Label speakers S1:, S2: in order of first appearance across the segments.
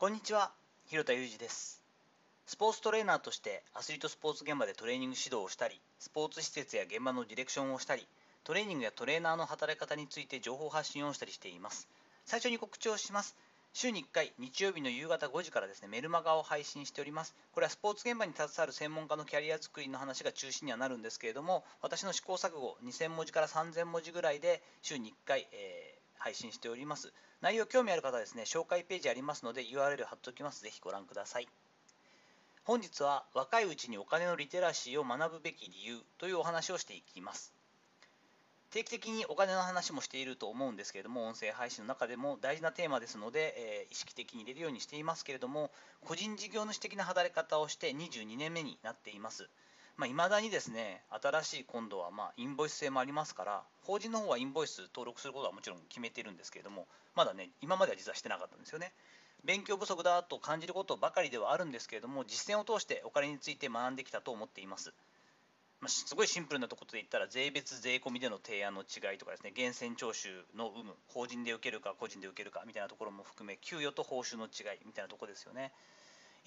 S1: こんにちは広田裕二です。スポーツトレーナーとしてアスリートスポーツ現場でトレーニング指導をしたりスポーツ施設や現場のディレクションをしたりトレーニングやトレーナーの働き方について情報発信をしたりしています。最初に告知をします。週に1回日曜日の夕方5時からですねメルマガを配信しております。これはスポーツ現場に携わる専門家のキャリア作りの話が中心にはなるんですけれども私の試行錯誤2000文字から3000文字ぐらいで週に1回、えー配信しております。内容興味ある方はですね、紹介ページありますので URL 貼っておきます。ぜひご覧ください。本日は若いうちにお金のリテラシーを学ぶべき理由というお話をしていきます。定期的にお金の話もしていると思うんですけれども、音声配信の中でも大事なテーマですので、えー、意識的に入れるようにしていますけれども、個人事業主的な働き方をして22年目になっています。まあ、未だにですね、新しい今度はまインボイス制もありますから、法人の方はインボイス登録することはもちろん決めてるんですけれども、まだね、今までは実はしてなかったんですよね。勉強不足だと感じることばかりではあるんですけれども、実践を通してお金について学んできたと思っています。まあ、すごいシンプルなところで言ったら、税別、税込みでの提案の違いとかですね、源泉徴収の有無、法人で受けるか個人で受けるかみたいなところも含め、給与と報酬の違いみたいなところですよね。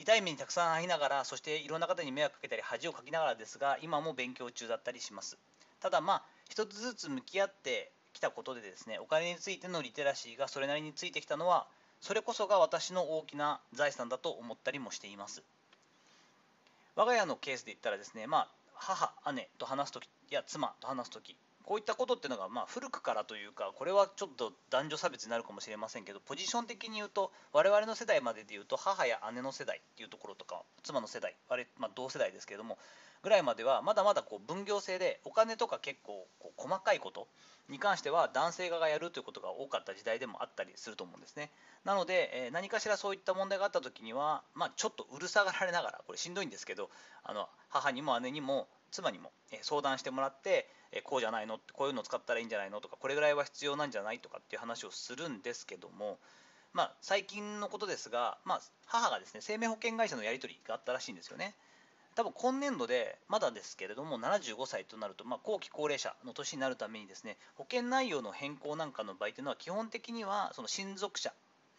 S1: 痛い目にたくさん遭いながらそしていろんな方に迷惑かけたり恥をかきながらですが今も勉強中だったりします。ただまあ一つずつ向き合ってきたことでですねお金についてのリテラシーがそれなりについてきたのはそれこそが私の大きな財産だと思ったりもしています。我が家のケースで言ったらですねまあ母姉と話す時や妻と話す時こういったことっていうのが、まあ、古くからというかこれはちょっと男女差別になるかもしれませんけどポジション的に言うと我々の世代までで言うと母や姉の世代っていうところとか妻の世代あれ、まあ、同世代ですけれどもぐらいまではまだまだこう分業制でお金とか結構こう細かいことに関しては男性側がやるということが多かった時代でもあったりすると思うんですね。なので、え何かしらそういった問題があった時には、まあ、ちょっとうるさがられながらこれしんどいんですけどあの母にも姉にも妻にも相談してもらってこうじゃないの？こういうのを使ったらいいんじゃないの？とかこれぐらいは必要なんじゃないとかっていう話をするんですけども、まあ、最近のことですが、まあ、母がですね生命保険会社のやり取りがあったらしいんですよね。多分今年度でまだですけれども75歳となると、まあ、後期高齢者の年になるためにですね保険内容の変更なんかの場合というのは基本的にはその親族者、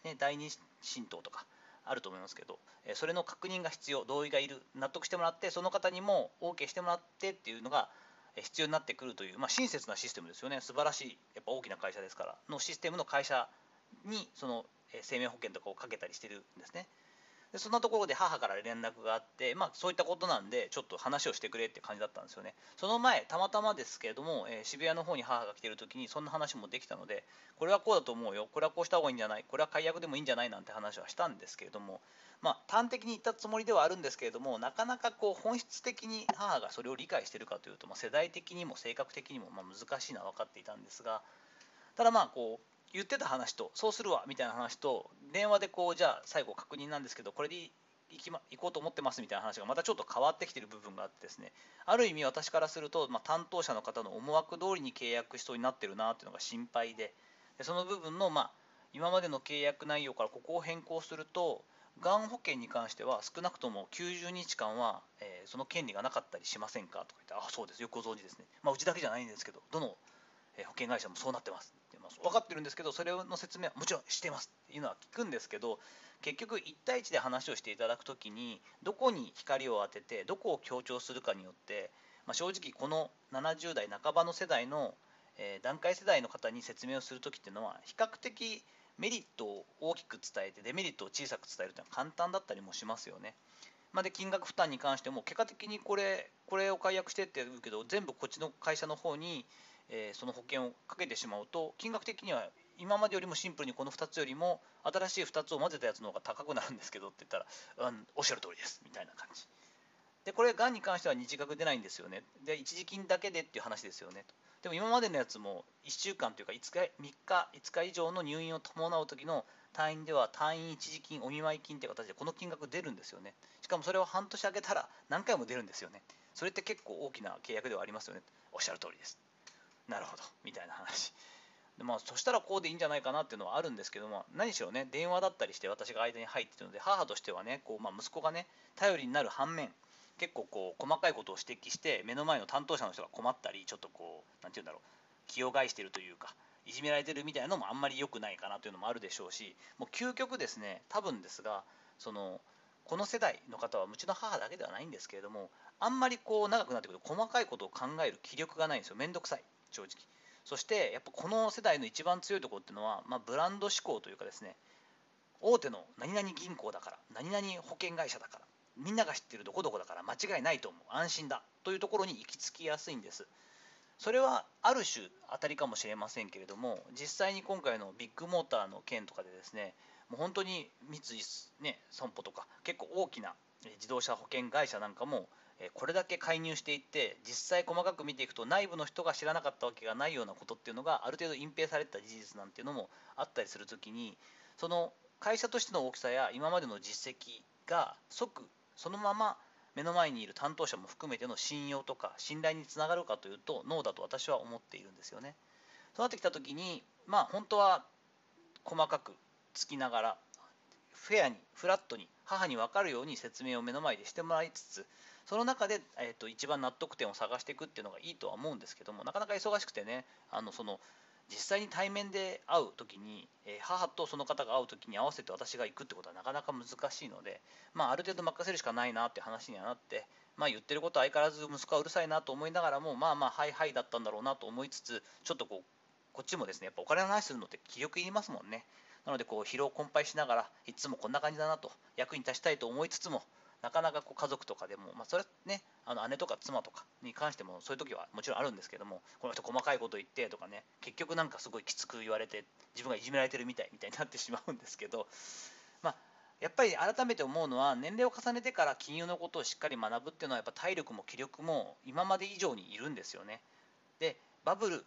S1: ね、第二神道とかあると思いますけどえそれの確認が必要同意がいる納得してもらってその方にも OK してもらってっていうのが必要になってくるという、まあ、親切なシステムですよね素晴らしいやっぱ大きな会社ですからのシステムの会社にその生命保険とかをかけたりしてるんですね。でそんなところで母から連絡があって、まあ、そういったことなんでちょっと話をしてくれって感じだったんですよね。その前たまたまですけれども、えー、渋谷の方に母が来てる時にそんな話もできたのでこれはこうだと思うよ。これはこうした方がいいんじゃない。これは解約でもいいんじゃないなんて話はしたんですけれどもまあ、端的に言ったつもりではあるんですけれどもなかなかこう本質的に母がそれを理解してるかというと、まあ、世代的にも性格的にもま難しいのは分かっていたんですがただまあこう言ってた話とそうするわみたいな話と電話でこうじゃあ最後確認なんですけどこれで行き、ま、行こうと思ってますみたいな話がまたちょっと変わってきてる部分があってですねある意味私からすると、まあ、担当者の方の思惑通りに契約しそうになってるなっていうのが心配ででその部分の、まあ、今までの契約内容からここを変更するとがん保険に関しては少なくとも90日間は、えー、その権利がなかったりしませんかとか言ってあそうですよくご存知ですね、まあ、うちだけじゃないんですけどどの保険会社もそうなってます。分かってるんですけどそれの説明はもちろんしてますっていうのは聞くんですけど結局1対1で話をしていただく時にどこに光を当ててどこを強調するかによって、まあ、正直この70代半ばの世代の、えー、段階世代の方に説明をする時っていうのは比較的メリットを大きく伝えてデメリットを小さく伝えるというのは簡単だったりもしますよね。まあ、で金額負担に関しても結果的にこれこれを解約してって言うけど全部こっちの会社の方に、えー、その保険をかけてしまうと金額的には今までよりもシンプルにこの2つよりも新しい2つを混ぜたやつの方が高くなるんですけどって言ったら、うん、おっしゃる通りです。みたいな感じ。でこれがんに関しては日額出ないんですよね。で一時金だけでっていう話ですよねと。でも今までのやつも1週間というか5日 ,3 日5日以上の入院を伴う時の退院では退院一時金お見舞い金って形でこの金額出るんですよね。しかもそれを半年空けたら何回も出るんですよね。それって結構大きな契約ではありますよね。おっしゃる通りです。なるほどみたいな話。でまあ、そしたらこうでいいんじゃないかなっていうのはあるんですけども何しろね電話だったりして私が間に入ってるので母としてはねこう、まあ、息子がね頼りになる反面結構こう細かいことを指摘して目の前の担当者の人が困ったりちょっとこう何て言うんだろう気を害してるというかいじめられてるみたいなのもあんまり良くないかなというのもあるでしょうしもう究極ですね多分ですがそのこの世代の方はうちの母だけではないんですけれどもあんまりこう長くなってくると細かいことを考える気力がないんですよ。めんどくさい。正直。そしてやっぱこの世代の一番強いところっていうのは、まあ、ブランド志向というかですね。大手の何々銀行だから何々保険会社だからみんなが知ってるどこどこだから間違いないと思う。安心だ。というところに行き着きやすいんです。それはある種当たりかもしれませんけれども実際に今回のビッグモーターの件とかでですねもう本当に三井、ね、損保とか結構大きな自動車保険会社なんかもこれだけ介入していって実際細かく見ていくと内部の人が知らなかったわけがないようなことっていうのがある程度隠蔽された事実なんていうのもあったりするときにその会社としての大きさや今までの実績が即そのまま目の前にいる担当者も含めての信用とか信頼につながるかというとノーだと私は思っているんですよね。そうなってきた時にまあ本当は細かくつきながらフェアにフラットに母に分かるように説明を目の前でしてもらいつつその中で、えーと、一番納得点を探していくっていうのがいいとは思うんですけどもなかなか忙しくてねあのその実際に対面で会う時に、えー、母とその方が会う時に合わせて私が行くってことはなかなか難しいので、まあ、ある程度任せるしかないなって話にはなって、まあ、言ってることは相変わらず息子はうるさいなと思いながらもまあまあはいはいだったんだろうなと思いつつちょっとこうこっちもですねやっぱお金の話するのって気力いりますもんね。なのでこう疲労困憊しながらいつもこんな感じだなと役に立ちたいと思いつつもなかなかこう家族とかでも、まあ、それねあの姉とか妻とかに関してもそういう時はもちろんあるんですけどもこの人細かいこと言ってとかね結局なんかすごいきつく言われて自分がいじめられてるみたいみたいになってしまうんですけど、まあ、やっぱり改めて思うのは年齢を重ねてから金融のことをしっかり学ぶっていうのはやっぱ体力も気力も今まで以上にいるんですよね。でバブル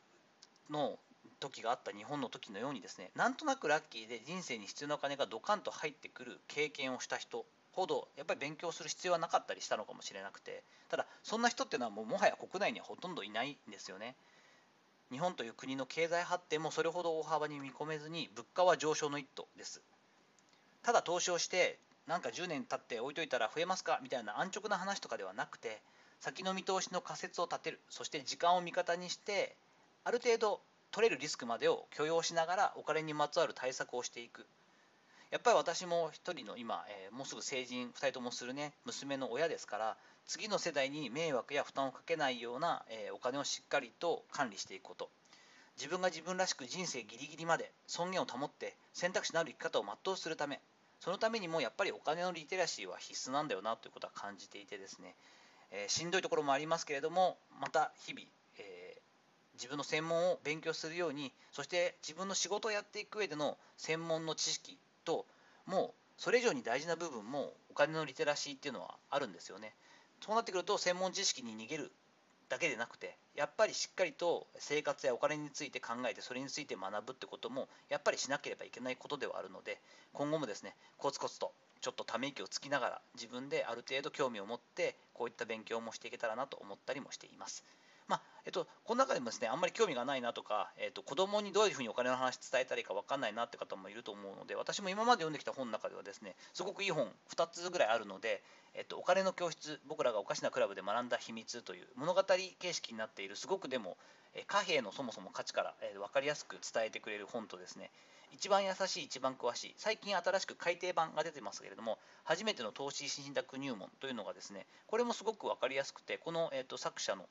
S1: の時があった日本の時のようにですねなんとなくラッキーで人生に必要なお金がドカンと入ってくる経験をした人ほどやっぱり勉強する必要はなかったりしたのかもしれなくてただそんな人っていうのはもうもはや国内にはほとんどいないんですよね。日本という国の経済発展もそれほど大幅に見込めずに物価は上昇の一途です。ただ投資をしてなんか10年経って置いといたら増えますか？みたいな安直な話とかではなくて先の見通しの仮説を立てる。そして時間を味方にしてある程度取れるリスクまでを許容しながらお金にまつわる対策をしていく。やっぱり私も一人の今、えー、もうすぐ成人2人ともするね娘の親ですから次の世代に迷惑や負担をかけないような、えー、お金をしっかりと管理していくこと。自分が自分らしく人生ギリギリまで尊厳を保って選択肢のある生き方を全うするため。そのためにもやっぱりお金のリテラシーは必須なんだよなということは感じていてですね、えー、しんどいところもありますけれどもまた日々、え自分の専門を勉強するようにそして自分の仕事をやっていく上での専門の知識ともうそれ以上に大事な部分もお金のリテラシーっていうのはあるんですよね。そうなってくると専門知識に逃げるだけでなくてやっぱりしっかりと生活やお金について考えてそれについて学ぶってこともやっぱりしなければいけないことではあるので今後もですねコツコツとちょっとため息をつきながら自分である程度興味を持ってこういった勉強もしていけたらなと思ったりもしています。まあえっと、この中でもですねあんまり興味がないなとか、えっと、子供にどういうふうにお金の話伝えたらいいか分かんないなって方もいると思うので私も今まで読んできた本の中ではですねすごくいい本2つぐらいあるので、えっと、お金の教室僕らがおかしなクラブで学んだ秘密という物語形式になっているすごくでも貨幣のそもそも価値から、え分かりやすく伝えてくれる本とですね一番優しい一番詳しい最近新しく改訂版が出てますけれども初めての投資信託入門というのがですねこれもすごく分かりやすくてこの、えーと、作者の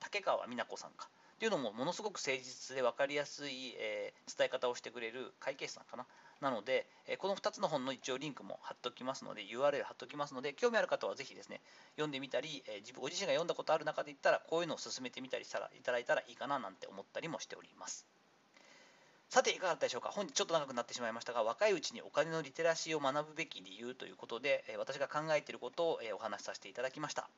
S1: 竹川美奈子さんか。っていうのもものすごく誠実で分かりやすい、えー、伝え方をしてくれる会計士さんかな。なので、えー、この2つの本の一応リンクも貼っておきますので URL 貼っておきますので興味ある方はぜひですね読んでみたり、えー、自分ご自身が読んだことある中で言ったらこういうのを進めてみたりしたらいただいたらいいかななんて思ったりもしております。さていかがだったでしょうか？本日ちょっと長くなってしまいましたが若いうちにお金のリテラシーを学ぶべき理由ということで私が考えていることをお話しさせていただきました。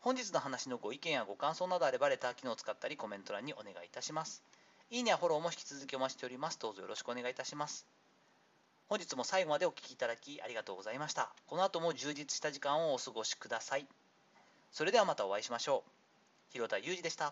S1: 本日の話のご意見やご感想などあればレター機能を使ったりコメント欄にお願いいたします。いいねやフォローも引き続きお待ちしております。どうぞよろしくお願いいたします。本日も最後までお聴きいただきありがとうございました。この後も充実した時間をお過ごしください。それではまたお会いしましょう。広田裕二でした。